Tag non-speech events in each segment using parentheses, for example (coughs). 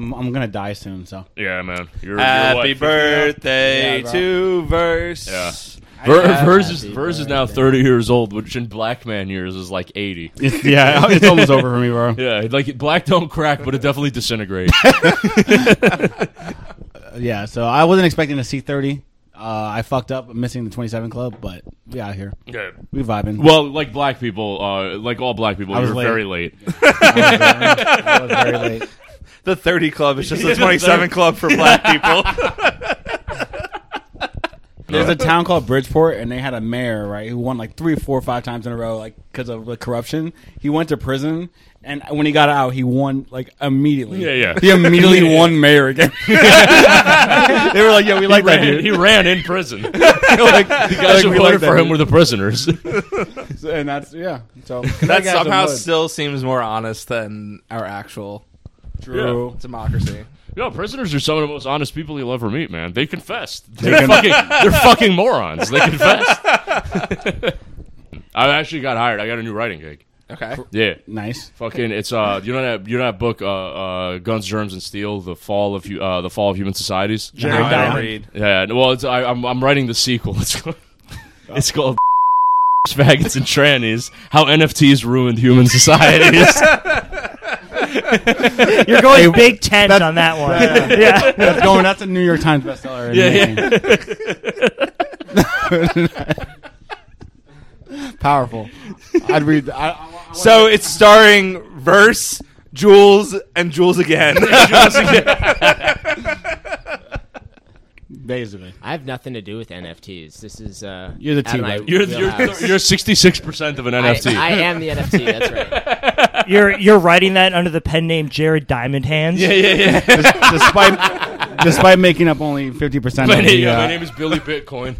I'm, I'm gonna die soon, so Yeah, man. You're, you're Happy what, birthday Yeah, bro. to Verse. Yeah. I Ver- Verse is Verse is now 30 years old, which in Black Man years is like 80. It's, yeah, (laughs) it's almost over for me, bro. Yeah, like Black don't crack, but it definitely disintegrates. (laughs) (laughs) Yeah, so I wasn't expecting to see 30. Uh, I fucked up missing the 27 club, but we out here. yeah. We vibing. Well, like black people, uh, like all black people, I was you're late. very late. I was very late. The 30 club is just the (laughs) 27 club for black people. (laughs) There's a town called Bridgeport, and they had a mayor, right, who won like three, four, five times in a row, like because of the corruption. He went to prison, and when he got out, he won like immediately. Yeah, yeah. He immediately (laughs) won mayor again. they were like, "Yeah, we like he, that ran, dude." he ran in prison. like, the guys like, who voted like for him dude. were the prisoners. and that's yeah. So that guy's somehow still seems more honest than our actual true. democracy. Yo, prisoners are some of the most honest people you'll ever meet, man. They confessed. They're fucking, they're fucking morons. They confessed. (laughs) I actually got hired. I got a new writing gig. Okay. Yeah. Nice. Fucking, it's uh, you know that you know that book, uh, uh, Guns, Germs, and Steel, the fall of hu- uh, the fall of human societies. Jared No, I read. Yeah, well, it's, I, I'm I'm writing the sequel. (laughs) It's called, it's called (laughs) Faggots and Trannies: How NFTs Ruined Human Societies. You're going Big Tent on that one. yeah. (laughs) That's going. That's a New York Times bestseller. in Yeah. (laughs) Powerful. I'd read. I, I, I, So it's starring Verse, Jules, and Jules again. (laughs) basically. I have nothing to do with NFTs. This is uh, You're the out of T, my right? you're wheelhouse. you're you're 66 percent of an (laughs) NFT. I am the NFT. That's right. (laughs) You're you're writing that under the pen name Jared Diamond Hands. yeah, yeah, yeah. (laughs) Despite despite making up only fifty percent My of name, the. yeah, Uh, my name is Billy Bitcoin.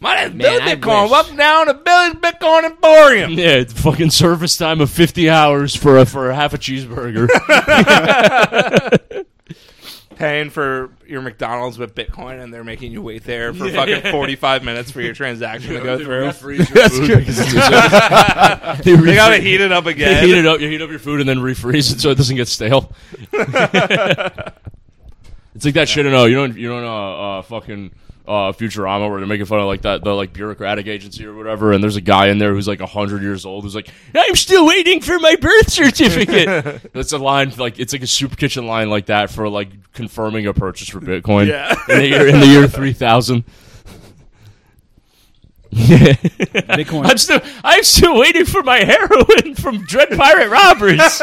My name's Man, Billy Bitcoin. wish. Welcome down to Billy's Bitcoin Emporium. Yeah, it's fucking service time of 50 hours for a, for a half a cheeseburger. Paying for your McDonald's with Bitcoin, and they're making you wait there for fucking 45 minutes for your transaction to go through. (laughs) That's true. (laughs) they, They gotta heat it up again. heat it up. You heat up your food and then refreeze it so it doesn't get stale. (laughs) it's like that shit in uh, you know you don't know uh, uh fucking uh Futurama where they're making fun of like that the like bureaucratic agency or whatever, and there's a guy in there who's like hundred years old who's like, I'm still waiting for my birth (laughs) certificate. (laughs) That's a line like it's like a soup kitchen line like that for like confirming a purchase for Bitcoin. Yeah. (laughs) in the year in the year three thousand. Yeah. Bitcoin. I'm still I'm still waiting for my heroin from Dread Pirate Roberts.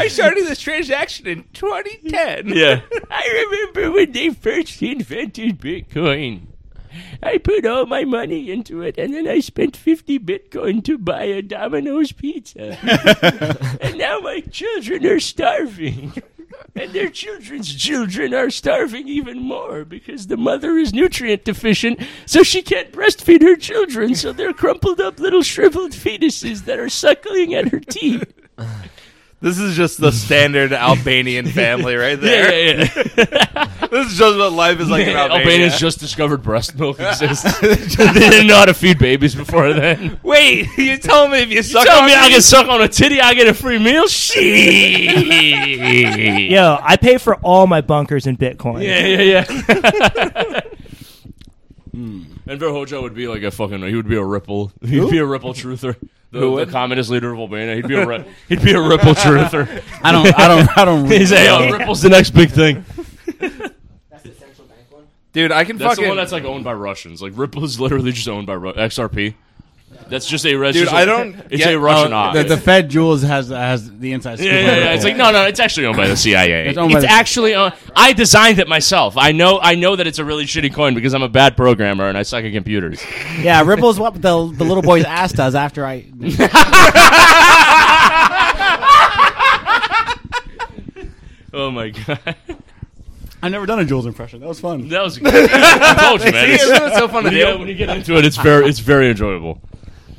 I started this transaction in 2010. yeah. (laughs) I remember when they first invented Bitcoin. I put all my money into it and then I spent 50 Bitcoin to buy a Domino's pizza. (laughs) and now my children are starving. And their children's children are starving even more because the mother is nutrient deficient, so she can't breastfeed her children, so they're crumpled up little shriveled fetuses that are suckling at her teeth. (laughs) This is just the standard (laughs) Albanian family right there. Yeah, yeah, yeah. (laughs) This is just what life is like in Albania. Albanians just discovered breast milk (laughs) exists. they didn't know how to feed babies before then. Wait, you telling me if you suck Tell on me I me- can suck on a titty, I get a free meal? Shit. Yo, I pay for all my bunkers in Bitcoin. Yeah, yeah, yeah. Hmm. Enver Hoxha would be like a fucking. He would be a ripple. He'd be a ripple truther. The, Who the would? communist leader of Albania. He'd be a ri- (laughs) he'd be a ripple (laughs) truther. I don't. I don't. I don't. (laughs) He's like, oh, ripple's the next big thing. That's the central bank one. Dude, I can That's fucking. the one that's like owned by Russians. Like Ripple is literally just owned by Ru- XRP. That's just a Russian. Dude, just a- I don't (laughs) It's get- a Russian uh, Oh, eye. the, the Fed Jules has has the inside scoop. yeah, on yeah, yeah. Ripple. It's like no, no. It's actually owned by the CIA. It's It's, owned by the- actually owned. I designed it myself. I know. I know that it's a really shitty coin because I'm a bad programmer and I suck at computers. Yeah, Ripple's what the the little boy's ass does after I. (laughs) Oh my god, I've never done a Jules impression. That was fun. that was. (laughs) I told you, man. See, It's- isn't so fun to when, you, do? when you get into it, it's very, it's very enjoyable.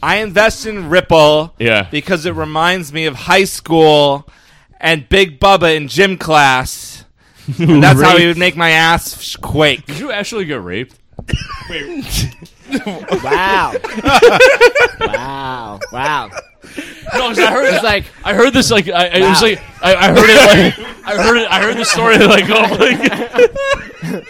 I invest in Ripple Yeah. because it reminds me of high school and Big Bubba in gym class. And that's how he would make my ass quake. Did you actually get raped? (laughs) Wow. wow. Wow. No, 'cause I heard It's like I heard this like I, I it was like I, I heard it like I heard it I heard the story like oh like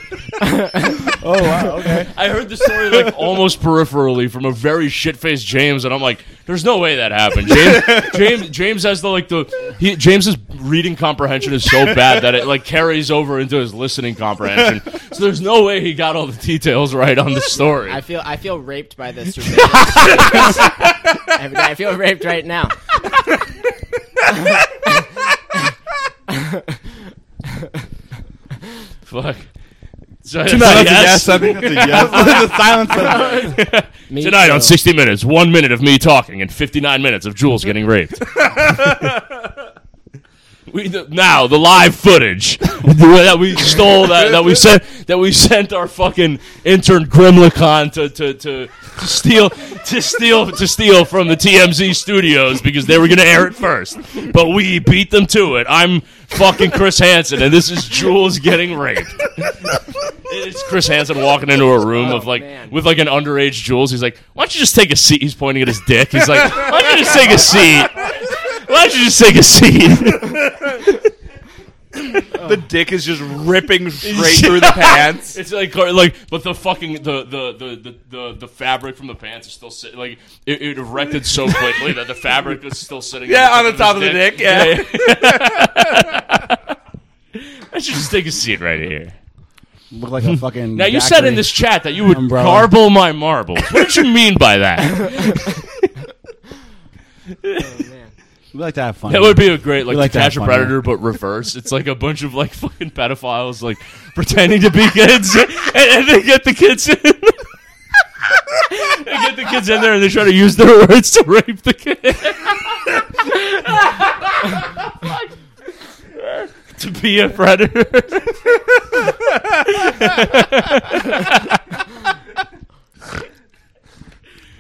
Oh wow. Okay. I heard the story like almost peripherally from a very shit faced James, and I'm like, "There's no way that happened." James, James, James has the like the he, James's reading comprehension is so bad that it like carries over into his listening comprehension. So there's no way he got all the details right on the story. I feel I feel raped by this. surveillance. I feel raped right now. Fuck. So, That's a yes. I think that's a yes. (laughs) the silence. said- (laughs) Me Tonight too. on 60 Minutes, one minute of me talking and 59 minutes of Jules getting raped. (laughs) we the, now the live footage that we stole that, that we sent that we sent our fucking intern Grimlicon to, to, to, to steal to steal to steal from the TMZ studios because they were gonna air it first, but we beat them to it. I'm fucking Chris Hansen and this is Jules getting raped. It's Chris Hansen walking into a room oh, of like man. with like an underage Jules. He's like, "Why don't you just take a seat?" He's pointing at his dick. He's like, "Why don't you just take a seat? Why don't you just take a seat?" (laughs) The dick is just ripping straight (laughs) through the pants. It's like like, but the fucking the the the the, the, the fabric from the pants is still sitting. Like it, it erected so quickly that the fabric is still sitting. Yeah, on tip the top his of the dick, yeah. yeah. I should just take a seat right here. Look like a fucking. Now you said in daiquiri. this chat that you would Umbrella. garble my marbles. What did you mean by that? (laughs) (laughs) Oh, we like to have fun. That would be a great like, We like to to catch a fun, predator, but reverse. It's like a bunch of like fucking pedophiles like pretending to be kids, (laughs) and, and they get the kids in. they get the kids in there, and they try to use their words to rape the kid. To be a predator. (laughs)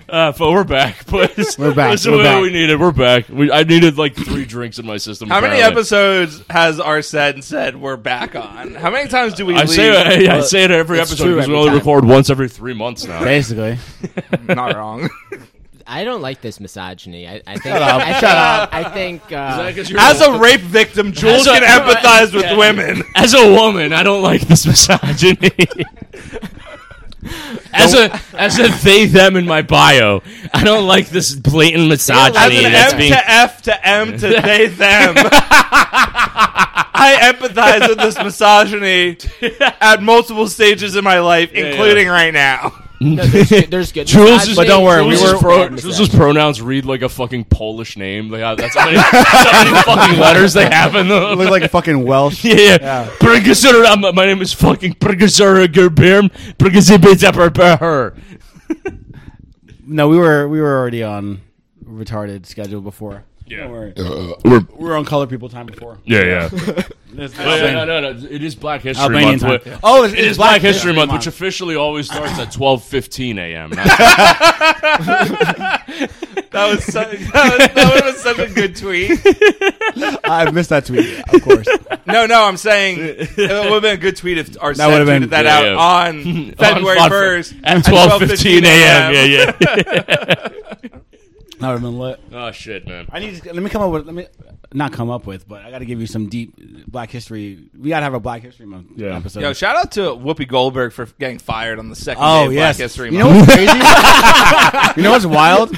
Uh, but we're back, (laughs) boys. We're back, That's we're what back. we needed. We're back. We, I needed like three drinks in my system. How many apparently. episodes has our said said we're back on? How many times do we I leave? say I, I say it every It's episode true because we every only time. record once every three months now. basically. (laughs) Not wrong. I don't like this misogyny. I, I think. Shut up, I think, shut up. I think. Uh, As a rape victim, Jules As a- can empathize with women. As a woman, I don't like this misogyny. as a as a they them in my bio, I don't like this blatant As misogyny an that's M being. to F to M to they them. (laughs) I empathize with this misogyny at multiple stages in my life, yeah. including right now. No, there's good, there's good Jules is, But don't worry, we were- pro, bad Jules' misogyny. pronouns read like a fucking Polish name. They have, that's how many, (laughs) how many fucking letters they have in them. Look like a fucking Welsh. (laughs) Yeah, yeah. Yeah. Professor, my name is fucking Professor Gerbirm. Professor Her. No, we were we were already on retarded schedule before. Yeah. Don't worry. Uh, uh, we're We were on color people time before. yeah, yeah. (laughs) This- Oh, yeah, no, no, no. It is Black History Albanian Month. time. Wh- Oh, it's, It is Black, History Month, which officially always starts at twelve fifteen a.m. Not- (laughs) That was, so, that, was that was such a good tweet. (laughs) I've missed that tweet, of course. No, no, I'm saying it would have been a good tweet if our That would've been- tweeted that Yeah, out yeah. on February On- on- 1st at twelve fifteen a.m. Yeah, yeah. That would have been lit. oh shit, man. I need. To, let me come up with. Let me not come up with, but I got to give you some deep Black History. We got to have a Black History Month Yeah. episode. Yo, shout out to Whoopi Goldberg for getting fired on the second oh day of yes. Black History Month. you know Month. what's crazy? (laughs) (laughs) you know what's wild?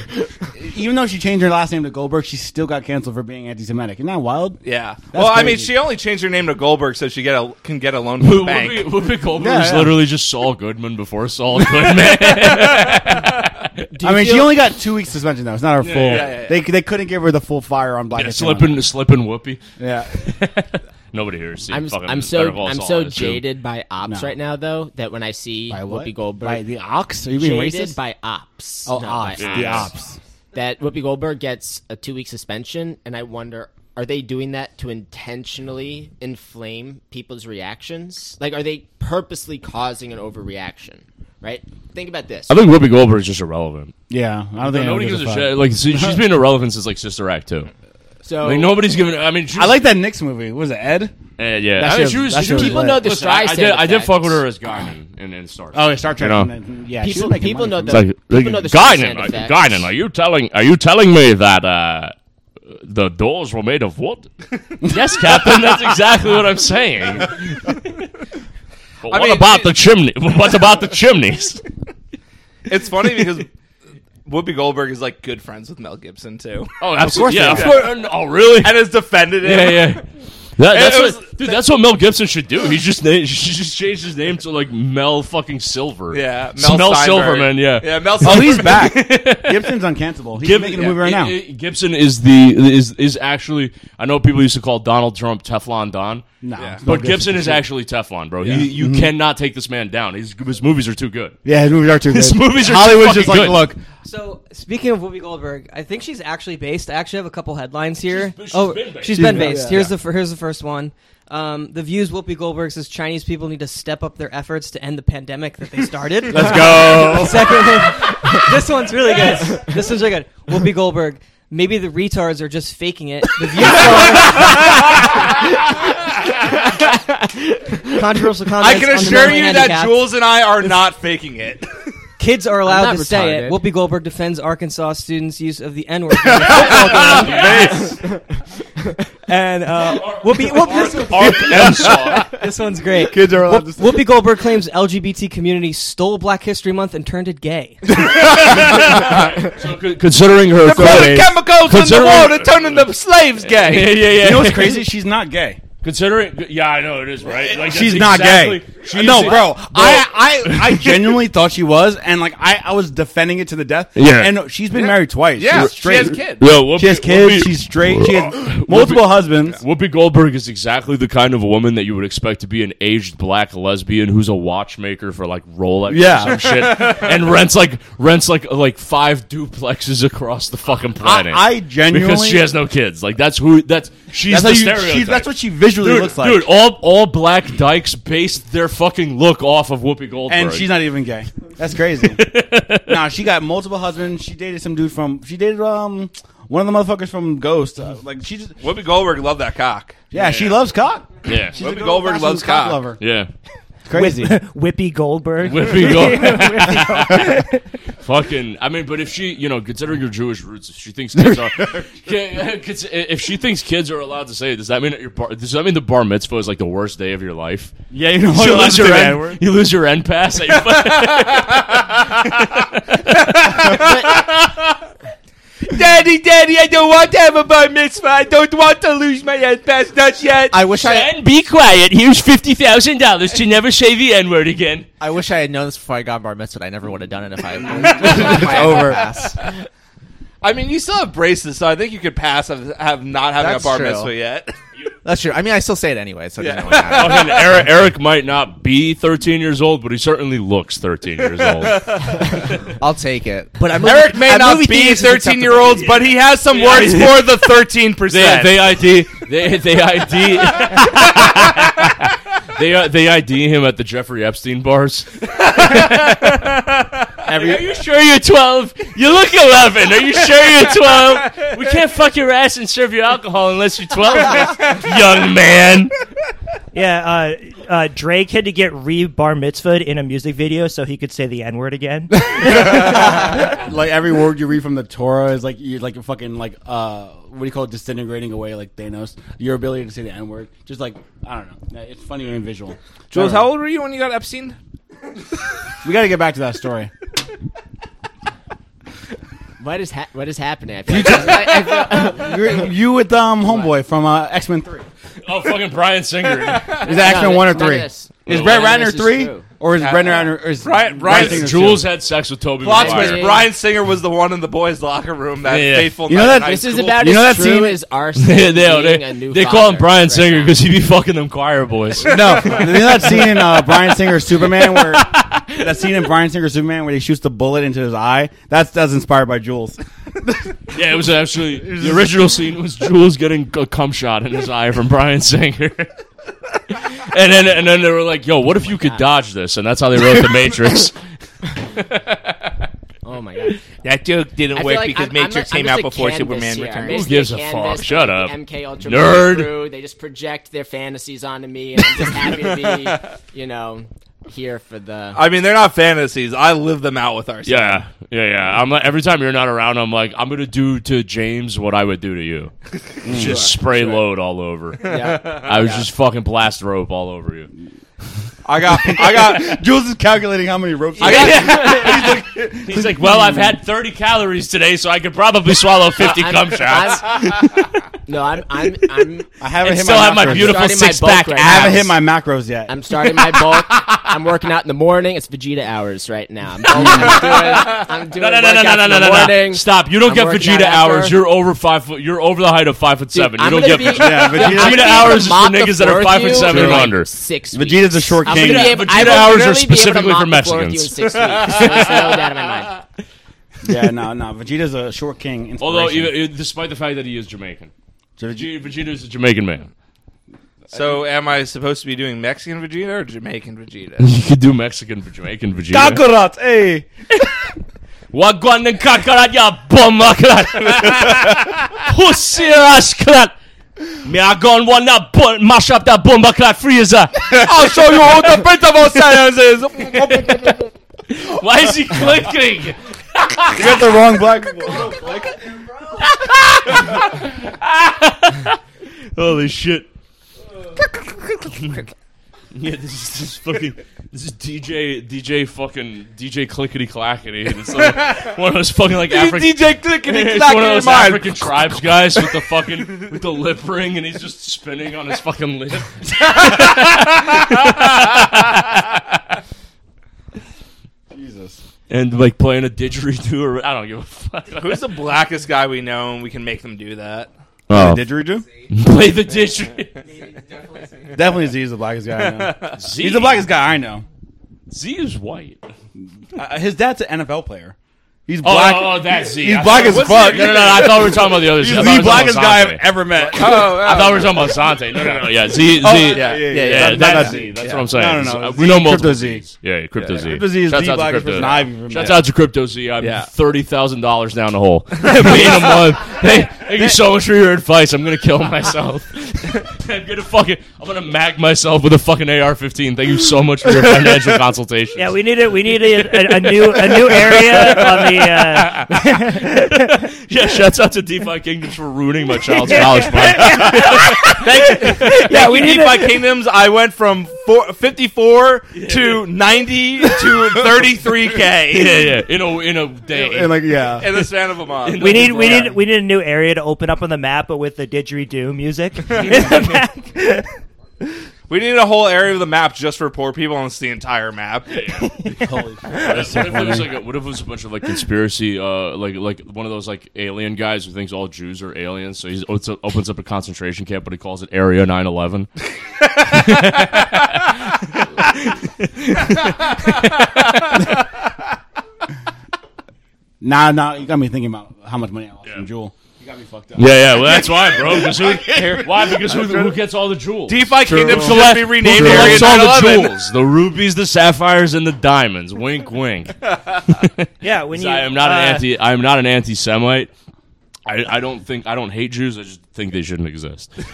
Even though she changed her last name to Goldberg, she still got canceled for being anti-Semitic. Isn't that wild? Yeah. well, I mean, she only changed her name to Goldberg so she get a, can get a loan from the Whoopi, bank. Whoopi Goldberg Yeah, is yeah. literally just Saul Goodman before Saul Goodman. (laughs) (laughs) Do I you mean, she only got two weeks suspension though. It's not her full. yeah, yeah, yeah. They they couldn't give her the full fire on Black yeah, History slipping, slipping Whoopi. Yeah. (laughs) Nobody here has seen I'm, fucking I'm Better so Call I'm Saul, so I assume. jaded by ops No. right now though that when I see By what? Whoopi Goldberg By the ox? Are you being jaded racist? by ops. oh, No, ops. The ops. ops. that Whoopi Goldberg gets a two week suspension, and I wonder, are they doing that to intentionally inflame people's reactions? Like, are they purposely causing an overreaction? Right? Think about this. I think Whoopi Goldberg is just irrelevant. Yeah. I don't think Nobody anyone gives a fuck. shit. Like she, she's (laughs) been irrelevant since like Sister Act too. So Like nobody's giving. I mean, she I like that Knicks movie. Was it Ed? Uh, yeah, That I mean, shit she was- was. that she shit was was people lit. know the Listen, I, I Streisand did. I did effect. fuck with her as Guinan in, in Star. Oh, yeah, Star Trek. You know? Yeah, she People- was making people money know from that- it. Like, People know the Guinan, Streisand uh, effect. Guinan, are you telling? Are you telling me that uh, the doors were made of wood? (laughs) yes, Captain. That's exactly what I'm saying. (laughs) But what mean, about it- the chimney? (laughs) What about the chimneys? (laughs) It's funny because (laughs) Whoopi Goldberg is like good friends with Mel Gibson too, Oh, Of course yeah, they of are. course. Oh, really? and has defended him. Yeah, yeah. That, that's It what, was- dude. That's what Mel Gibson should do. He just na- (laughs) he just changed his name to like Mel fucking Silver. Yeah, Mel, Mel Steinberg. Silverman. Yeah. Yeah, Mel. Oh, he's Silverman. back. (laughs) Gibson's uncancelable. He's Gib- making a movie right now. I- I- Gibson is the is is actually. I know people used to call Donald Trump Teflon Don. No, Yeah. But no Gibson is actually Teflon, bro. Yeah. He, you mm-hmm. cannot take this man down. His, his movies are too good. Yeah, his movies are too (laughs) good. His movies are too Hollywood's just like, good. look, So speaking of Whoopi Goldberg, I think she's actually based. I actually have a couple headlines here. She's- she's oh, been based. she's She's been been- based. yeah. Here's the here's the first one. Um, the Views Whoopi Goldberg says Chinese people need to step up their efforts to end the pandemic that they started. let's go. (laughs) Second this one's really good. This one's really good. Whoopi Goldberg. Maybe the retards are just faking it. The Views (laughs) Controversial comments. I can assure you that. Jules and I are not faking it. Kids are allowed not to say it. Whoopi Goldberg defends Arkansas students' use of the N word during (laughs) a football game. and uh, (laughs) Whoopi, Whoopi this, (laughs) this one's great. Kids are allowed Whoop- to say Whoopi Goldberg claims LGBT community stole Black History Month and turned it gay. So, c- considering her Putting chemicals in the Considering- water, turning the slaves gay. yeah, gay. yeah, yeah. You know what's crazy? She's not gay. Considering, yeah, I know it is right. Like, She's not exactly- gay. she's- no, bro. I, I, I (laughs) genuinely thought she was, and like I, I was defending it to the death. Yeah. and she's been married twice. Yeah, she's she has kids. Yo, Whoopi, She has kids. Whoopi- she's straight. She has multiple husbands. Whoopi Goldberg is exactly the kind of woman that you would expect to be an aged black lesbian who's a watchmaker for like Rolex Yeah. or some shit, (laughs) and rents like rents like like five duplexes across the fucking planet. I genuinely because she has no kids. Like that's who that's she's That's, the you, stereotype. she, that's what she visually dude, looks like. dude, all all black dykes based their fucking look off of Whoopi Goldberg. and she's not even gay. That's crazy. (laughs) nah, she got multiple husbands. She dated some dude from. She dated um one of the motherfuckers from Ghost. Uh, like she just Whoopi Goldberg loved that cock. yeah, she loves cock. yeah, She's Whoopi good Goldberg old-fashioned loves cock. lover. yeah. It's crazy. (laughs) Whippy Goldberg. Whippy Goldberg. (laughs) Fucking, I mean, but if she, you know, considering her Jewish roots, if she thinks kids are, (laughs) if she thinks kids are allowed to say it, does that mean that your bar, does that mean the bar mitzvah is like the worst day of your life? yeah, you know You what? lose your end, you lose your end pass. At your Daddy, Daddy, I don't want to have a bar mitzvah. I don't want to lose my head pass not yet. I wish I and be quiet. Here's fifty thousand dollars to never say the n word again. I wish I had known this before I got bar mitzvah. I never would have done it if I. (laughs) It's over. I mean, you still have braces, so I think you could pass of have not having That's a bar true. mitzvah yet. (laughs) That's true. I mean, I still say it anyway. So it doesn't Yeah. really matter. (laughs) Fucking Eric, Eric might not be thirteen years old, but he certainly looks thirteen years old. (laughs) I'll take it. But I'm Eric may at not be 13 year olds, but he has some words for the (laughs) 13 they, percent. they ID they they ID they uh, they ID him at the Jeffrey Epstein bars. Are you sure you're 12? You look 11. Are you sure you're 12? We can't fuck your ass and serve you alcohol unless you're 12, (laughs) young man. Yeah, uh, uh, Drake had to get re bar mitzvahed in a music video so he could say the N word again. (laughs) like every word you read from the Torah is like you like a fucking like uh what do you call it disintegrating away like Thanos. Your ability to say the N word, just like I don't know, it's funny and visual. Jules, how old were you when you got Epstein? We got to get back to that story. what is ha- what is happening? I feel like I, I feel, (laughs) You're, you with um homeboy from uh, X Men Three. Oh, fucking Bryan Singer. Is it X Men One or three? Is None Brett Ratner three, true. Or is Brett Ratner? Or is Brian- Bryan Brian Singer Jules two? had sex with Tobey Plot Maguire. twist: Bryan Singer was the one in the boys' locker room that Yeah. faithful. You know night that- in high this is school. about You know as that true scene- as our (laughs) they, they, being a new they call him Brian right Singer because he'd be fucking them choir boys. (laughs) No, (laughs) you know that scene in uh, Bryan Singer Superman where that scene in Bryan Singer's Superman where he shoots the bullet into his eye. That's that's inspired by Jules. Yeah, it was actually the original scene was Jules getting a cum shot in his eye from Bryan Singer. And then and then they were like, "Yo, what if you could dodge this?" And that's how they wrote the Matrix. (laughs) Oh my god. That joke didn't I feel work like because I'm- I'm Matrix a- I'm came just out a before canvas Superman here. I'm returned. basically gives a a fuck? canvas Shut for up. MK Ultra Nerd. crew. They just project their fantasies onto me, and I'm just happy to be, (laughs) you know, here for the. I mean, they're not fantasies. I live them out with our son. Yeah, yeah, yeah. I'm like every time you're not around, I'm like I'm gonna do to James what I would do to you. (laughs) just spray load all over. Yeah. I was just fucking blast rope all over you. I got, I got, (laughs) Jules is calculating how many ropes. I got. (laughs) He's like, well, I've had 30 calories today, so I could probably swallow (laughs) 50 I'm- cum shots. No, I'm, I'm, I'm, I haven't and hit still my have my macros. beautiful Starting my six pack bulk right I now. haven't hit my macros yet. I'm starting my bulk. I'm working out in the morning. It's Vegeta hours right now. I'm, bulking. I'm doing, I'm doing No, no, no, no, workouts no, no, in no, the no, no. morning. Stop! You don't I'm get working Vegeta out after. hours. You're over five foot. You're over the height of five foot Dude, seven. You I'm don't gonna get be- Vegeta. Yeah, Vegeta- I'm gonna Vegeta be hours is for to niggas that are five foot you seven in, and like, under. Six Vegeta's a weeks. short I'm king. gonna be able, Vegeta I will hours are literally be able to specifically for mop the floor with you in Mexicans. six weeks. There's no (laughs) doubt in my mind. yeah, no, no. Vegeta's a short king. Although, inspiration. even, despite the fact that he is Jamaican, So Vegeta- Vegeta, Vegeta's a Jamaican man. So, am I supposed to be doing Mexican Vegeta or Jamaican Vegeta? (laughs) You could do Mexican for Jamaican Vegeta. Kakarot, hey. (laughs) Wagwan and kakarat ya bomba klat. Pussy ass klat. Me a gun one that bu- mash up that bomba klat freezer. (laughs) I'll show you what the principle science is. (laughs) Why is he clicking? (laughs) You got the wrong black people. Holy shit. Yeah, this is this fucking this is DJ DJ fucking DJ clickety clackety. It's like one of those fucking like African DJ clicking it's one of those African tribes guys with the fucking with the lip ring and he's just spinning on his fucking lip. (laughs) Jesus. and like playing a didgeridoo or I don't give a fuck. Who's the blackest guy we know, and we can make them do that? Oh. Didgeridoo? (laughs) Play the didgeridoo. Definitely Z is the blackest guy I know. (laughs) Z, He's the blackest guy I know. Z is white. Uh, his dad's an NFL player. He's Oh, black. oh, oh, that's Z. He's I black thought- as what's fuck. the- No, no, no. I thought we were talking about the other. Z. He's I thought the we were talking blackest about guy Sante. I've ever met. (laughs) Oh, I thought we were talking about Sante. No, no, no. Yeah, Z. (laughs) Z. Oh, yeah, yeah, yeah, yeah. yeah. That's, That's Z. Z. That's Yeah. what I'm saying. No, no, no. So, uh, Z, we know multiple Crypto Z. Zs. Yeah, yeah, Crypto Z. Crypto Z is Shouts the out to blackest Crypto. person I've ever met. Shouts met. out to Crypto Z. I'm Yeah. thirty thousand dollars down the hole. (laughs) Me in a month. Hey, thank you so much for your advice. I'm gonna kill myself. I'm gonna fucking. I'm gonna mag myself with a fucking AR-15. Thank you so much for your financial consultation. Yeah, we need a we need a, a, a new a new area on the. Uh, (laughs) yeah. Shouts out to DeFi Kingdoms for ruining my child's college fund. (laughs) yeah, we we need need my kingdoms. I went from four, 54 to 90 to 33k (laughs) yeah, yeah. In a in a day. And like, yeah. in the span of a month. we need we need we need a new area to open up on the map, but with the didgeridoo music in the back. We need a whole area of the map just for poor people, and it's the entire map. (laughs) Holy shit. What if, it was like a, what if it was a bunch of like conspiracy, uh, like like one of those like alien guys who thinks all Jews are aliens? So he opens up, a concentration camp, but he calls it Area 9/11. (laughs) Nah, nah. You got me thinking about how much money I lost from Jewel. You got me fucked up. Yeah, yeah. (laughs) Well, that's why, bro. Because who, why? Because who, who gets all the jewels? DeFi kingdoms should Collect- be who renamed Area collects all the jewels? The rubies, the sapphires, and the diamonds. Wink, wink. (laughs) Yeah, when you. I am not uh, an anti. I am not an anti-Semite. I, I don't think I don't hate Jews. I just think they shouldn't exist. (laughs)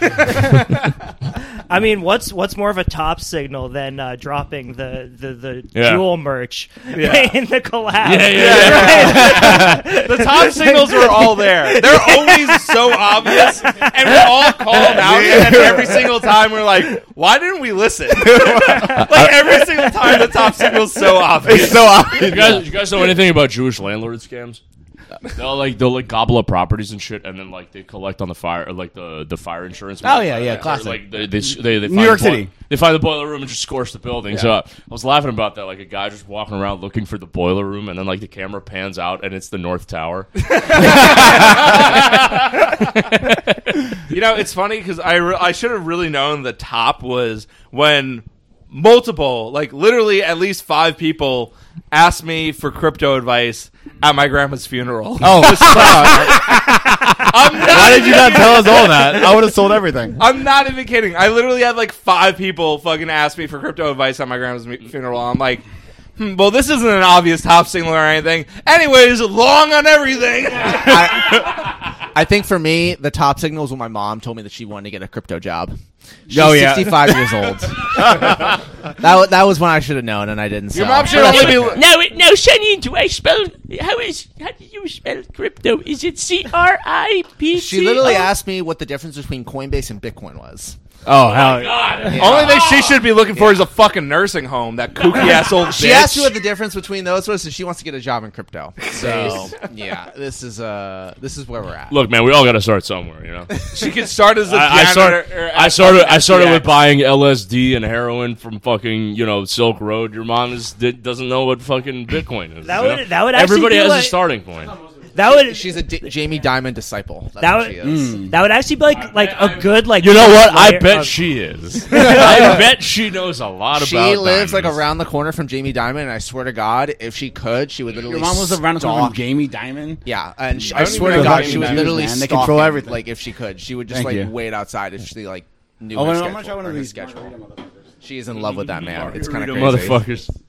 I mean, what's what's more of a top signal than uh, dropping the the, the Yeah. jewel merch Yeah. (laughs) in the collab? Yeah, yeah, (laughs) yeah. The top signals are all there. They're always so obvious, and we're all call them out. And every single time, we're like, "Why didn't we listen?" like every single time, the top signal's so obvious. It's so obvious. you guys, you guys know anything about Jewish landlord scams? (laughs) They'll like they'll like gobble up properties and shit, and then like they collect on the fire, or, like the the fire insurance. Oh, yeah, yeah, Or, classic. Like they they, they, they New York the boi- City. They find the boiler room and just scorch the building. So uh, I was laughing about that, like a guy just walking around looking for the boiler room, and then like the camera pans out, and it's the North Tower. (laughs) You know, it's funny because I, re- I should have really known the top was when multiple, like literally at least five people asked me for crypto advice at my grandma's funeral. Oh, (laughs) I'm not why did you not tell us all that? I would have sold everything. I'm not even kidding. I literally had like five people fucking ask me for crypto advice at my grandma's mu- funeral. I'm like, Hmm, well, this isn't an obvious top signal or anything. Anyways, long on everything. (laughs) I, I think for me, the top signal was when my mom told me that she wanted to get a crypto job. She's Oh, yeah. 65 years old. (laughs) that, wa- that was when I should have known, and I didn't. Your so- mom should only be. Now, now, Sonny, do I spell? How is? How do you spell crypto? Is it C R I P C? She literally asked me what the difference between Coinbase and Bitcoin was. Oh hell! yeah. Only thing she should be looking for is a fucking nursing home. That (laughs) kooky ass old She bitch. asked you what the difference between those was, and she wants to get a job in crypto. So yeah, this is uh, this is where we're at. Look, man, we all got to start somewhere, you know. (laughs) she could start as a I, I janitor. started. or I started. I started with buying LSD and heroin from fucking you know Silk Road. Your mom is di- doesn't know what fucking Bitcoin is. That you would- know? that would actually Everybody be has like- a starting point. That would She's a D- Jamie Dimon disciple. That's That would- she is. Hmm. that would actually be like like a good like. You know what? I bet of- she is. (laughs) I bet she knows a lot She about. She lives like around the corner from Jamie Dimon, and I swear to God, if she could, she would literally. Your mom was around the corner from Jamie Dimon. Yeah, and she, I I, swear to God, who she would Jamie literally is, man. They control him, everything. Like if she could, she would just Thank like you. wait outside if she like knew Oh, her I'm schedule. gonna try one of these. schedule. She is in love with that man. It's kind of Margarita crazy. motherfuckers.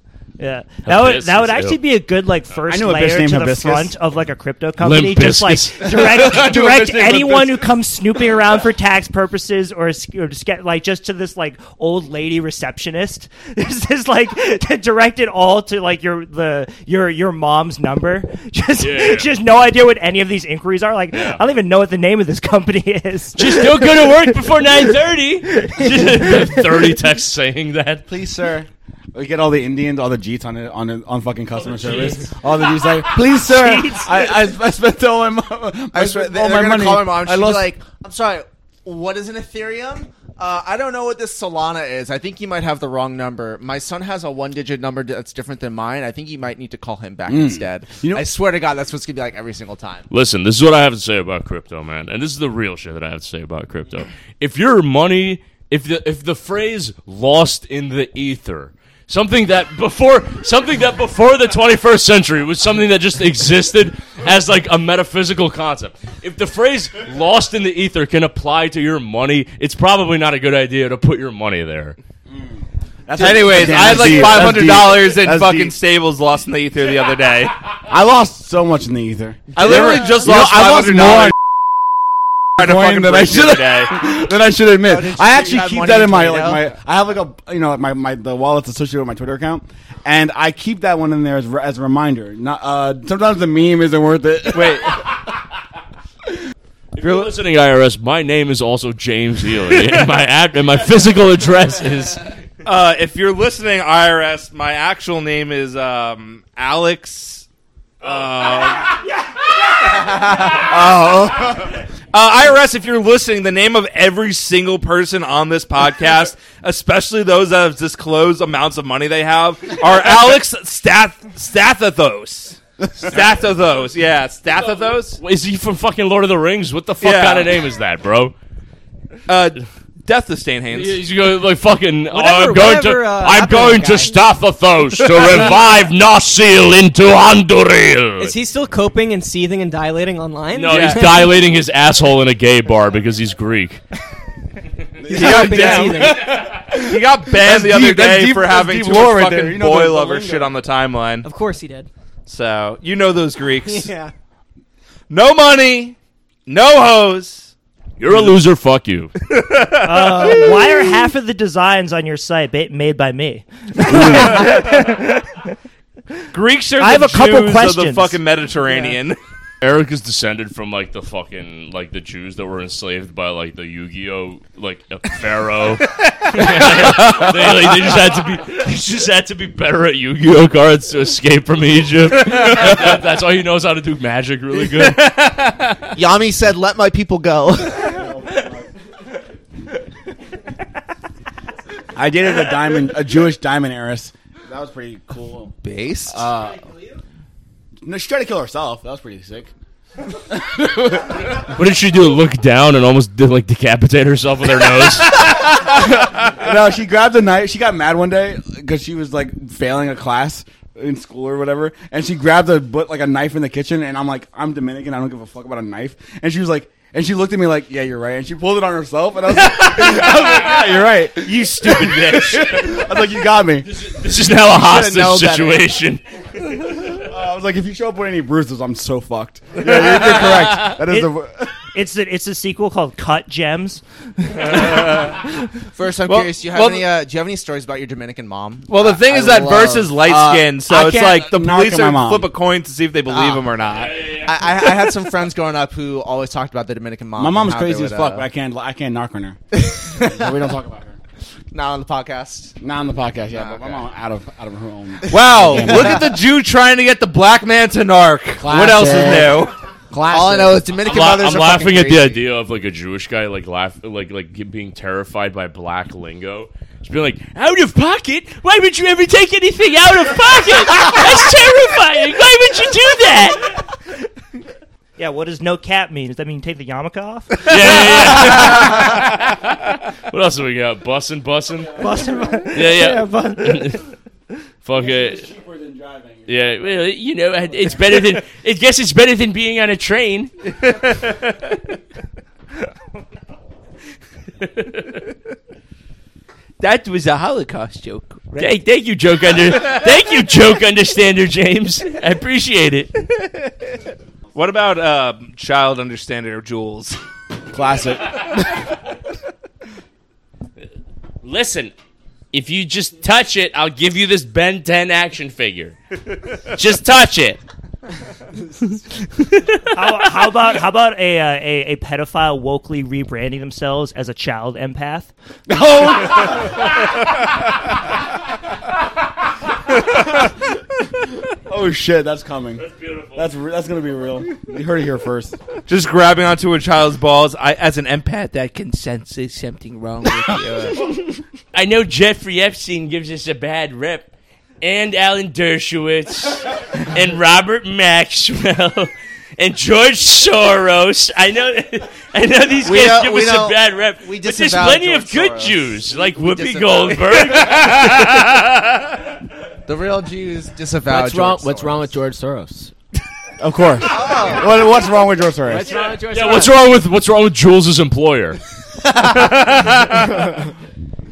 Yeah, that would that would actually be a good like first I knew a bitch layer named to the Hibiscus. front of like a crypto company. Just like Limbiscus. direct (laughs) I knew a direct named anyone who comes snooping around for tax purposes or, s- or just get like just to this like old lady receptionist. There's (laughs) this like (laughs) direct it all to like your the your your mom's number. Just Yeah. just no idea what any of these inquiries are. Like I don't even know what the name of this company is. Just don't go to work before nine thirty. Thirty texts saying that. Please, sir. We get all the Indians, all the Jeets on it, on it, on fucking customer service. All the Jeets like, please, sir. (laughs) I, I I spent all my mo- I swear, all my money. call my mom. I lost- like, I'm sorry, what is an Ethereum? Uh, I don't know what this Solana is. I think you might have the wrong number. My son has a one-digit number that's different than mine. I think you might need to call him back instead. You know- I swear to God, that's what's gonna be like every single time. Listen, this is what I have to say about crypto, man, and this is the real shit that I have to say about crypto. If your money, if the if the phrase "lost in the ether," something that before something that before the 21st century was something that just existed as like a metaphysical concept. If the phrase "lost in the ether" can apply to your money, it's probably not a good idea to put your money there. That's Anyways, Damn, I had like deep. five That's hundred deep. dollars in That's fucking deep. stables lost in the ether the other day. I lost so much in the ether. I literally just You lost I five lost more dollars. on coin than I should have. (laughs) Than I should admit. Oh, I actually keep that in in my Tornado? like my. I have like a you know my my the wallet's associated with my Twitter account, and I keep that one in there as, as a reminder. Not uh, sometimes the meme isn't worth it. Wait, (laughs) If you're listening, IRS, my name is also James Healy, and my ad- and my physical address is. (laughs) uh, if you're listening, IRS, my actual name is um, Alex. Uh, Uh, IRS, if you're listening, the name of every single person on this podcast, (laughs) especially those that have disclosed amounts of money they have, are Alex Stath- Stathathos. Stathathos, yeah, Stathathos. Is he from fucking Lord of the Rings? What the fuck Yeah. kind of name is that, bro? Uh, Death to Stainhands. He's going like fucking. oh, Whatever- I'm going whatever, to. uh, I'm going to to to (laughs) revive Narsil into Anduril. Is he still coping and seething and dilating online? no, Yeah. he's (laughs) dilating his asshole in a gay bar because he's Greek. He's coping and down. He got banned That's the other deep- day deep- for having deep too much fucking there. You know boy lover lingo. shit on the timeline. Of course he did. So you know those Greeks. (laughs) Yeah. No money, no hose. You're a loser. Fuck you. (laughs) Uh, why are half of the designs on your site ba- made by me? (laughs) Greeks are I the have a couple Jews of the questions. fucking Mediterranean. (laughs) Eric is descended from like the fucking like the Jews that were enslaved by like the Yu-Gi-Oh like a pharaoh. they, like, they just had to be they just had to be better at Yu-Gi-Oh cards to escape from Egypt. That- that's all he knows how to do magic really good. Yami said, "Let my people go." I dated a diamond, a Jewish diamond heiress. That was pretty cool. Based. Uh, no, she tried to kill herself. That was pretty sick. What did she do? Look down and almost did, like decapitate herself with her nose. (laughs) (laughs) no, she grabbed a knife. She got mad one day because she was like failing a class. In school or whatever, and she grabbed a but like a knife in the kitchen, and I'm like, I'm Dominican, I don't give a fuck about a knife, and she was like. And she looked at me like, "Yeah, you're right." And she pulled it on herself, and I was like, (laughs) I was like "Yeah, you're right." You stupid bitch. (laughs) I was like, "You got me." this is now a hostage situation. (laughs) Uh, I was like, "If you show up with any bruises, I'm so fucked." Yeah, you're, you're correct. That is It- the. It's a, it's a sequel called Cut Gems. (laughs) First, I'm Well- curious. Do you have well, any? Uh, do you have any stories about your Dominican mom? Well, the thing I is that love- Verse is light skinned, Uh, so I it's can't like the knock police my are mom. flip a coin to see if they believe Ah. him or not. I, I, I had some friends growing up who always talked about the Dominican mom. My and mom's how they crazy would, as fuck, uh, but I can't. I can't knock on her. (laughs) So we don't talk about her. not on the podcast. Not on the podcast, yeah. Ah, but my okay. mom out of out of her own. Wow, look at the Jew trying to get the black man to narc. What else is Classic. new? All I know is Dominican I'm, la- mothers I'm are laughing at the idea of like a Jewish guy like laugh like like being terrified by black lingo. Just being like, out of pocket? Why would you ever take anything out of pocket? That's terrifying. Why would you do that? Yeah, what does no cap mean? Does that mean you take the yarmulke off? (laughs) Yeah, yeah, yeah. what else do we got? Bussin', bussin'. Busting my- Yeah, yeah. (laughs) but- Fuck it. Yeah, well, you know, it's better than. (laughs) I guess it's better than being on a train. (laughs) That was a Holocaust joke. Right? Thank, thank you, joke under. thank you, joke understander, James. I appreciate it. What about uh, child understander Jules? Classic. (laughs) Listen, if you just touch it, I'll give you this Ben 10 action figure. (laughs) just touch it. how, how about how about a, uh, a a pedophile wokely rebranding themselves as a child empath? (laughs) Oh (laughs) (laughs) Oh, shit, that's coming. That's beautiful. That's re- that's gonna be real. You heard it here first. Just grabbing onto a child's balls. I, as an empath, That can sense there's something wrong with you. (laughs) I know Jeffrey Epstein gives us a bad rep, and Alan Dershowitz, (laughs) and Robert Maxwell, and George Soros. I know, I know these We guys don't- give we us a bad rep, we but there's disavow plenty of good Soros. Jews like Whoopi disavow- Goldberg. The real Jews disavow. What's wrong? George What's wrong with George Soros? (laughs) Of course. What, what's wrong with George Soros? What's wrong with George yeah, Soros? what's wrong with what's wrong with Jules's employer? (laughs) Great I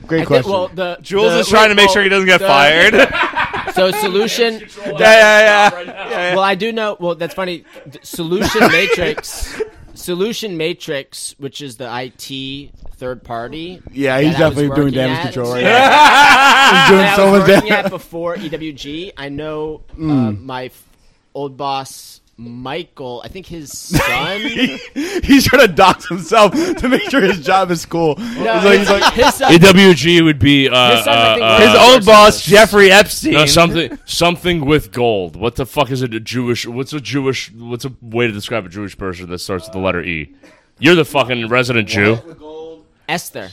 think- question. well, the, Jules the- is trying to make well, sure he doesn't get the- fired. (laughs) So solution. yeah, yeah, yeah. Well, I do know. Well, that's funny. D- Solution Matrix. Solution Matrix, which is the IT third party. yeah, he's that I was definitely doing working damage at. control right Yeah. now. (laughs) He's doing that I so was much working damage. at before EWG. I know uh, Mm. my f- old boss Michael. I think his (laughs) son. He's trying to dox himself to make sure his job is cool. No, he's like, he's like, his son. AWG would be uh, His son, I think, uh, was- His uh, old boss, Jeffrey Epstein. No, something something with gold. What the fuck is it? A Jewish? What's a Jewish? What's a way to describe a Jewish person that starts with the letter E? You're the fucking resident Jew. Esther.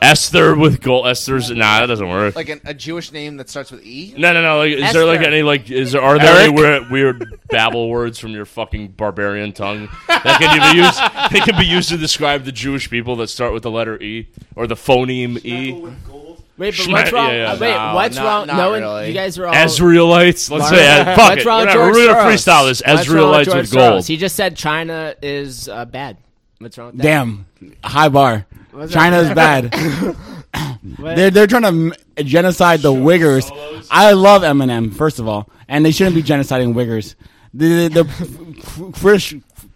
Esther with gold. Esther's nah, that doesn't work. Like an, a Jewish name that starts with E. no, no, no. Like, is there like Esther. any like? Is there are there any weird, weird babble words from your fucking barbarian tongue that can be used? They can be used to describe the Jewish people that start with the letter E or the phoneme E. Wait, but Schma- what's wrong? yeah, yeah. uh, wait, No, what's not- wrong? not no one. really. You guys are all. Israelites. Let's say uh, wrong- fuck what's it. wrong with Whatever. George We're gonna Soros? freestyle this. What's wrong with Israelites George with gold. Soros? He just said China is uh, bad. What's wrong with that? damn, high bar. What's China is (laughs) bad. (coughs) They're they're trying to genocide the Uyghurs. I love Eminem, first of all, and they shouldn't be genociding Uyghurs. The the, the British.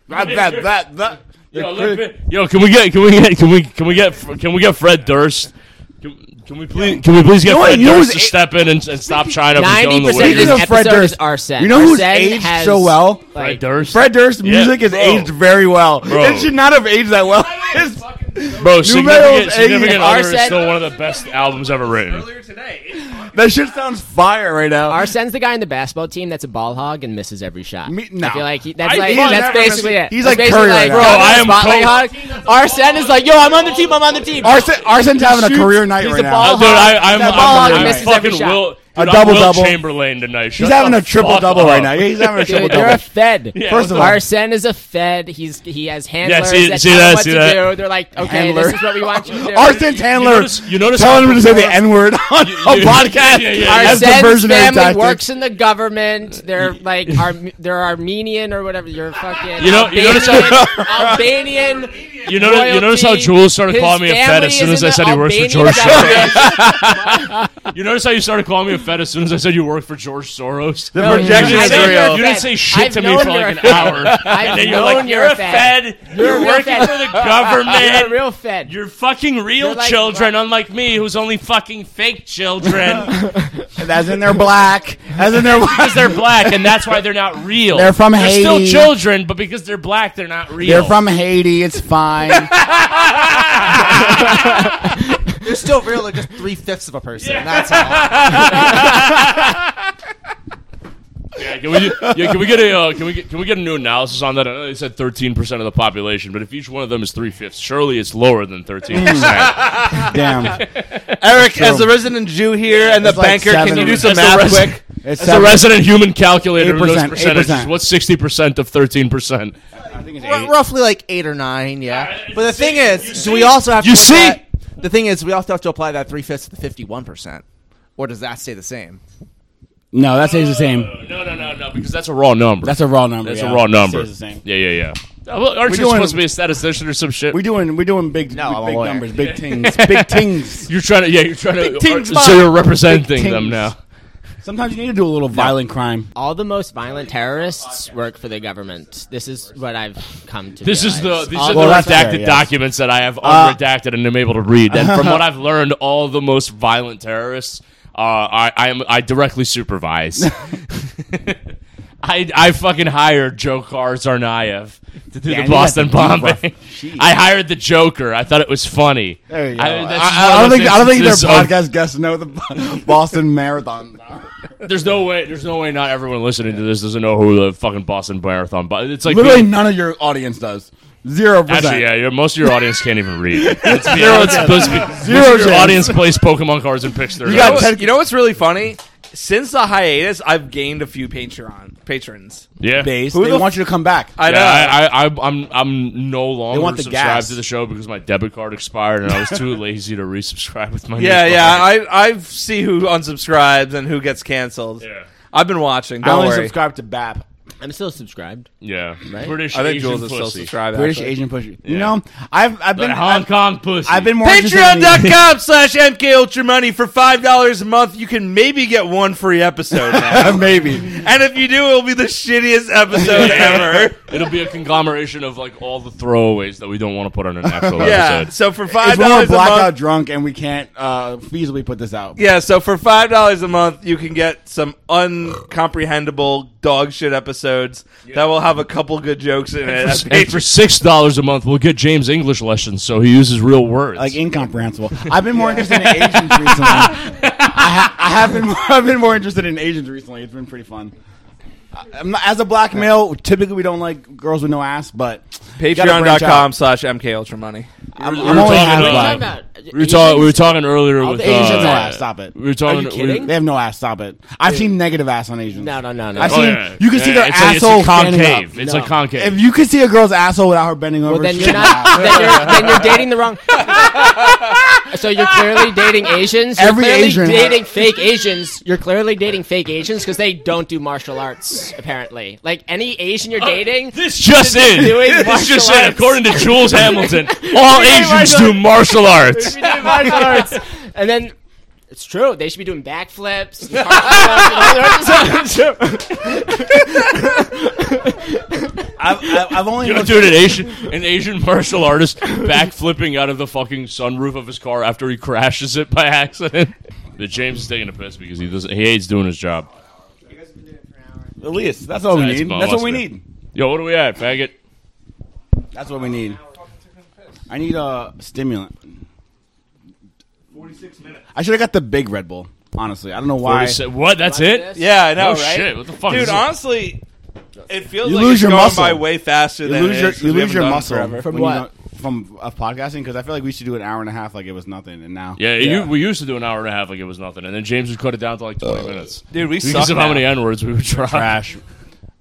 That, that, that, that, Yo, let me- yo, can we get can we get can we can we get can we get Fred Durst? Can, can we please can we please get You know Fred you Durst to a- step in and, and stop China from Ninety killing the percent of Speaking of Fred episode is Durst, Arsene. you know who's Arsene aged has, so well? Fred Durst, Fred Durst's Yeah, music is bro. aged very well. Bro. It should not have aged that well. It's- bro, Metal's significant, aged. significant Other is Arsene- still one of the best albums ever written. that shit sounds fire right now. Arsene's the guy in the basketball team that's a ball hog and misses every shot. Me- no. I feel like he, that's I- like he's that's never basically missing- it. he's That's like basically Curry right now. Bro, I am spotlight hog. Arsene is like, yo, I'm on the team. I'm on the team. Arsene, Arsene's having a career night He's right a now. ball Uh, dude, I, I'm, That I'm, ball hog I'm misses fucking every shot. Will. A Dude, I'm double Wilt double. Chamberlain tonight. He's having a triple double up. right now. He's having a triple Dude, you're a double. Fed. Yeah, First of all, Arsene is a Fed. He's he has handlers see- that see tell that, what see to that? do. They're like, okay, Handler. this is what we want you to do. Arsene's handler notice- you notice telling how him to say the N word (laughs) on a you- podcast. yeah, yeah, yeah. Arsene's family tactic. works in the government. They're like (laughs) Ar- they're Armenian or whatever. You're fucking You know- you notice how- Albanian. Albanian (laughs) You notice, you notice how. Jules started calling me a fed as soon as I said he works for Albanian George. Soros. you notice how you started calling me a fed as soon as I said you worked for George Soros? The No, projection you I is didn't, you're real. a you didn't Fed. say shit I've to me known for you're like a an Fed. hour. (laughs) I've and then you're known like, you're you're a a Fed. fed. You're a You're real working Fed. for the (laughs) You're a government. real Fed. You're fucking real You're like- children, unlike me, who's only fucking fake children. (laughs) As in they're black. As in they're because they're black, and that's why they're not real. They're from They're still Haiti. children, but because they're black, they're not real. They're from Haiti. It's fine. They're still real. They're just three fifths of a person. That's all. (laughs) Yeah, can we? do- Yeah, can we get a? Uh, can we get? Can we get a new analysis on that? I know they said thirteen percent of the population, but if each one of them is three fifths, surely it's lower than thirteen percent. (laughs) Damn. Eric, as the resident Jew here and the It's like banker, can seven- you do some As the math res- quick? It's As a seven- resident human calculator, of those 8%, percentages, 8%. what's sixty percent of thirteen percent? I think it's R- roughly like eight or nine, yeah. Alright, But the see- thing is, see- do we also have to you make see? that- the thing is, we also have to apply that three fifths to the fifty-one percent, or does that stay the same? No, that stays the same. No, no, no, no, because that's a raw number. That's a raw number. That's yeah. a raw number. Stays the same. Yeah, yeah, yeah. Uh, well, aren't We're you doing- supposed to be a statistician or some shit? We doing we doing big No, I'm a big lawyer. numbers, big (laughs) things, big things. You're trying to, yeah, you're trying to. tings, man. so you're representing Big them now. Sometimes you need to do a little violent crime. All the most violent terrorists work for the government. This is what I've come to. This is the realize. these All are Well, the that's redacted fair, yes. documents that I have Uh, unredacted and am able to read. And from what (laughs) I've learned, all the most violent terrorists, uh, I, I am I directly supervise. (laughs) (laughs) I I fucking hired Dzhokhar Tsarnaev to do Yeah, the Boston got bombing. (laughs) I hired the Joker. I thought it was funny. There you go. I, I, I- I don't think I don't think their instances of- podcast guests know the (laughs) Boston Marathon. (laughs) There's no way. There's no way. Not everyone listening to this doesn't know who the fucking Boston Marathon. But it's like Literally, being- none of your audience does. Zero percent. Actually, yeah, most of your audience can't even read. Let's be, Zero let's, chance. let's be, Zero most of your audience plays Pokemon cards and picks their. You You got you know what's really funny? Since the hiatus, I've gained a few Patreon patrons. yeah. Base. Who they the want you to come back. I know. Yeah, I, I, I, I'm I'm no longer want the subscribed gas. to the show because my debit card expired and I was too (laughs) lazy to resubscribe with my. yeah, card. yeah. I I see who unsubscribes and who gets canceled. yeah, I've been watching. I Don't I only worry. subscribe to BAP. I'm still subscribed. yeah. Right? British I think Asian Jules is still pussy. subscribed. British actually. Asian pushy. Yeah. You know, I've I've been But Hong I've, Kong pussy. I've been more interested in the- Patreon.com slash MK Ultra Money for five dollars a month. You can maybe get one free episode (laughs) now. maybe. and if you do, it'll be the shittiest episode ever. (laughs) It'll be a conglomeration of like all the throwaways that we don't want to put on an actual Yeah. episode. So for five It's when we're dollars a blackout month. drunk and we can't uh, feasibly put this out. Yeah, so for five dollars a month, you can get some uncomprehendable dog shit episodes that will have a couple good jokes in it. That's And for six dollars a month, we'll get James English lessons, so he uses real words. Like incomprehensible. I've been more (laughs) interested in Asians recently. (laughs) I, ha- I have been. I've been more interested in Asians recently. It's been pretty fun. I'm not- as a black male, typically we don't like girls with no ass, but you gotta Patreon.com slash MK Ultra Money. I'm, We I'm were only talking half about- black. about? we were talking. We were talking earlier All with the Asians uh, no ass. Stop it. We were talking. Are you we- kidding? They have no ass. Stop it. I've seen negative ass on Asians. No, no, no, no. I've Oh, seen. yeah. You can see Yeah, their it's like- asshole it's a standing concave. up. It's No. like concave. If you can see a girl's asshole without her bending over, Well, then she's you're not. then, you're, then you're dating the wrong. (laughs) so you're clearly dating Asians. You're Every clearly Asian- dating fake Asians. You're clearly dating fake Asians because they don't do martial arts. Apparently, like any Asian you're uh, dating. This just They're in. doing This martial just in. arts. According to Jules Hamilton, (laughs) all Asians do martial arts. should be martial arts. And then it's true. They should be doing backflips. and cartwheels and all sorts of- I've, I've, I've only You looked- dude, an Asian, an Asian martial artist backflipping out of the fucking sunroof of his car after he crashes it by accident. (laughs) But James is taking a piss because he doesn't. He hates doing his job. Elias. That's all we That's need. That's what we mustard. need. Yo, what are we at, faggot? That's what we need. I need a stimulant. I should have got the big Red Bull. Honestly, I don't know why. 47 What? That's it? Yeah, I know, Oh, right? shit, what the fuck Dude, is it? honestly, it feels You like lose lose it's your going muscle. by way faster You than lose it your is 'cause you we lose haven't your done it muscle forever. From when you what? don't- from of podcasting because I feel like we should do an hour and a half like it was nothing, and now Yeah, You, we used to do an hour and a half like it was nothing, and then James would cut it down to like twenty minutes. Dude, we Because suck of how now. many n words we would try. trash.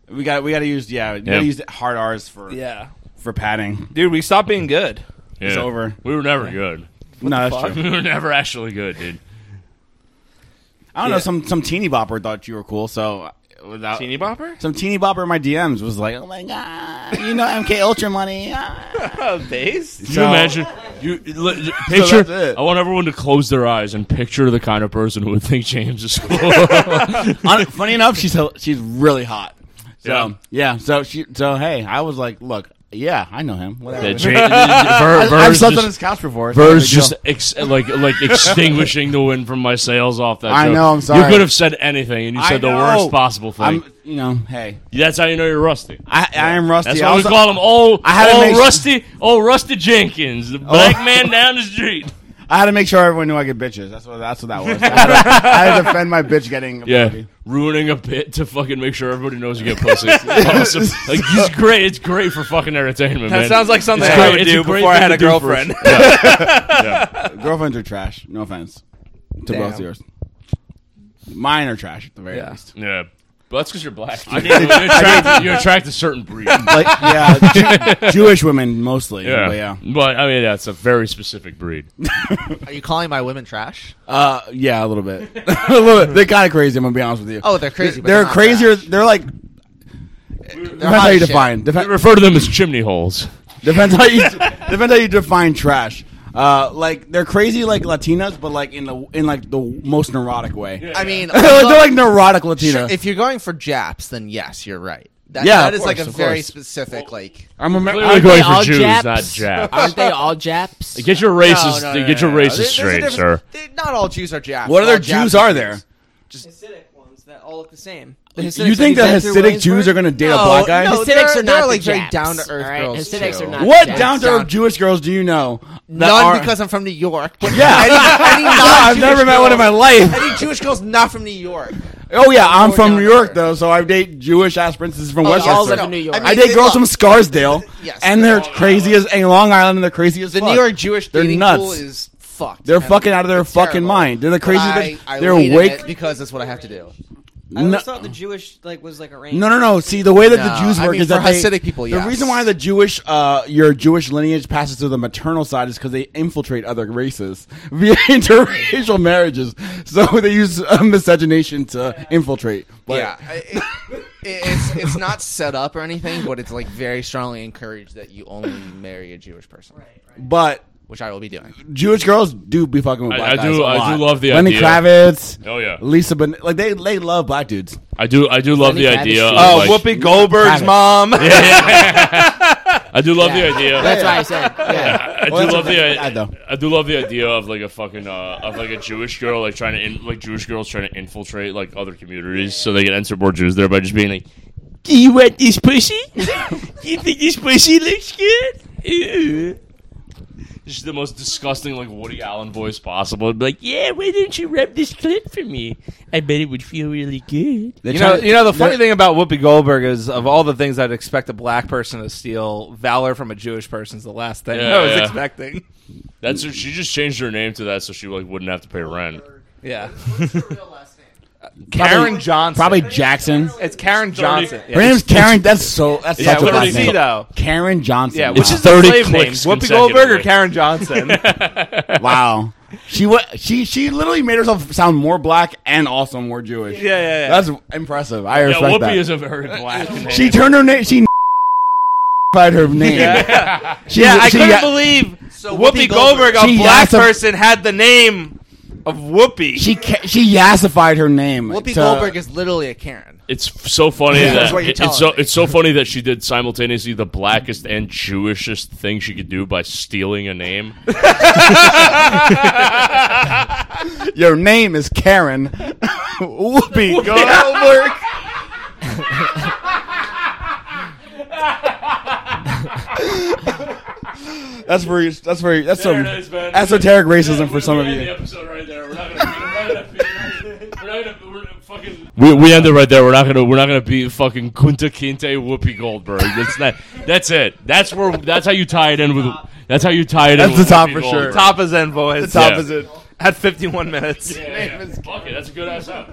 We got we got to use yeah, you Yeah. gotta use hard R's for Yeah. for padding. Dude, we stopped being good. Yeah. It's over. We were never good. No, that's true. we (laughs) were never actually good, dude. I don't know. Some some teeny bopper thought you were cool, so without Teeny bopper? some teeny bopper in my DMs was like, oh my god, you know MK Ultra money. ah." (laughs) (laughs) Base? Can So- you imagine? You li- picture. that's it. I want everyone to close their eyes and picture the kind of person who would think James is cool. Hon- Funny enough, she's she's really hot. So Yeah. yeah. so she so hey, I was like, look, yeah, I know him. Whatever. that James, (laughs) Ver, I, I've Ver's slept on his couch before. it's not a Ver's just deal. ex- like like (laughs) extinguishing the wind from my sails off that. I joke. know, I'm sorry. You could have said anything, and you I said the know. worst possible thing. I'm, you know, hey, That's how you know you're rusty. I, I am rusty. That's I why we also- call him old, I had to old make- Rusty, old Rusty Jenkins, the oh. black man (laughs) down the street. I had to make sure everyone knew I get bitches. That's what that's what that was. I had to, I had to defend my bitch getting. Yeah, ability. ruining a bit to fucking make sure everybody knows you get pussy. (laughs) awesome. Like it's great. It's great for fucking entertainment. That man. sounds like something It's I great- would it's do before I had a to for- girlfriend. (laughs) Yeah. (laughs) Girlfriends are trash. No offense to Damn. both of yours. Mine are trash at the very Yeah. least. yeah. But that's because you're black. (laughs) You, attract, you (laughs) attract a certain breed. Like yeah, Jew- (laughs) Jewish women mostly. Yeah. but yeah. But I mean, that's a very specific breed. Are you calling my women trash? Uh, yeah, a little bit. a little bit. They're kind of crazy. I'm gonna be honest with you. Oh, they're crazy. but they're, not crazier. trash. They're like They're depends how you shit. define. We refer to them as chimney holes. depends how you depends how you define trash. Uh, like they're crazy like Latinas, but like in the in like the most neurotic way. I mean, (laughs) they're like neurotic Latina. Sure, if you're going for Japs, then yes, you're right. That, Yeah, that of is like course, a of very course. specific like. I'm a, Clearly Aren't going for all Jews, Japs? not Japs. Aren't they all Japs? Get your races. No, no, no, get no, your no, no. races There- there's a straight, difference- sir. they- Not all Jews are Japs. what All other Japs Jews are are there? Hasidic ones that all look the same. You think the Hasidic Jews are going to date a black guy? no, Hasidics they're- are they're not like the very down-to-earth all right? girls, Hasidics too. are not What down to earth Jewish girls do you know? that None are- because I'm from New York. But (laughs) Yeah. any, any No, (laughs) I've never met one in my girls- life. Any Jewish girls not from New York. Oh yeah, I'm More from New York earth. though, so I date Jewish ass princesses from Oh, Westchester. all live no, New York. I, mean, I date girls love- from Scarsdale, (laughs) Yes. and they're crazy as and Long Island, and they're crazy as The fuck. New York Jewish They're dating nuts. pool is fucked. They're fucking out of their fucking mind. They're the But craziest I, bitch- I they're wait awake. because that's what I have to do. I always No- thought the Jewish like was like arranged. No, no, no. See, the way that the No, Jews I work mean, is that for they, Hasidic people, The reason why the Jewish, uh, your Jewish lineage passes through the maternal side is because they infiltrate other races (laughs) via (laughs) interracial marriages. So (laughs) they use uh, miscegenation to infiltrate. But yeah, it, it's it's not set up or anything, but it's like very strongly encouraged that you only marry a Jewish person, Right. but which I will be doing. Jewish girls do be fucking with I- black I guys do- a I lot. do love the Lenny idea. Kravitz, Oh yeah, Lisa, ben- like they they love black dudes. I do. I do love Lenny the Kravitz idea. Of, shit. Oh, like, Whoopi Goldberg's Kravitz. mom. (laughs) I do love the idea. That's why I said. Yeah. I do Well, that's love okay. the Yeah, though. I do love the idea of like a fucking uh, of like a Jewish girl like trying to in, like Jewish girls trying to infiltrate like other communities so they can enter more Jews there by just being like, "Do you want this pussy? (laughs) you think this pussy looks good?" Ew." (laughs) Just the most disgusting like Woody Allen voice possible. It'd be like, "Yeah, why don't you rub this clit for me? I bet it would feel really good." They You know, to- you know the funny thing about Whoopi Goldberg is of all the things I'd expect a black person to steal, valor from a Jewish person is the last thing Yeah, I was yeah. expecting. That's she just changed her name to that so she like wouldn't have to pay rent. Yeah, Probably- Karen Johnson. Probably Jackson. it's Karen Johnson. Her name's Karen. That's so. That's yeah, such a what black is he name. though? Karen Johnson. Yeah, wow. which is 30 slave name? clicks Whoopi Goldberg or consecutively. Karen Johnson? (laughs) wow. She wa She she literally made herself sound more black and also more Jewish. yeah, yeah, yeah. That's impressive. I Yeah, respect Whoopi that. is a very black name. she turned her name. She her name. yeah, She, yeah I she- couldn't yeah, believe So Whoopi Whoopi Goldberg, Goldberg- a She black yassa- person, had the name of Whoopi. She ca- she yassified her name. Whoopi to- Goldberg is literally a Karen. It's so funny Yeah, that that's what you're it- it's so me. it's so funny that she did simultaneously the blackest and Jewishest thing she could do by stealing a name. (laughs) Your name is Karen. (laughs) Whoopi Goldberg. (laughs) (laughs) that's very. That's very. That's some There it is, man. esoteric racism for some of you. end the episode right there. We're not gonna. We're not gonna. We're not gonna. Fucking. We, we end it right there. We're not gonna. We're not gonna be fucking Kunta Kinte Whoopi Goldberg. That's not. That's it. That's where. That's how you tie it in with. That's how you tie it in. That's the with top Whoopi for Goldberg. sure. Top is End Boys. The top Yeah. is it. At 51 minutes. Yeah, yeah. Fuck it, that's a good ass out.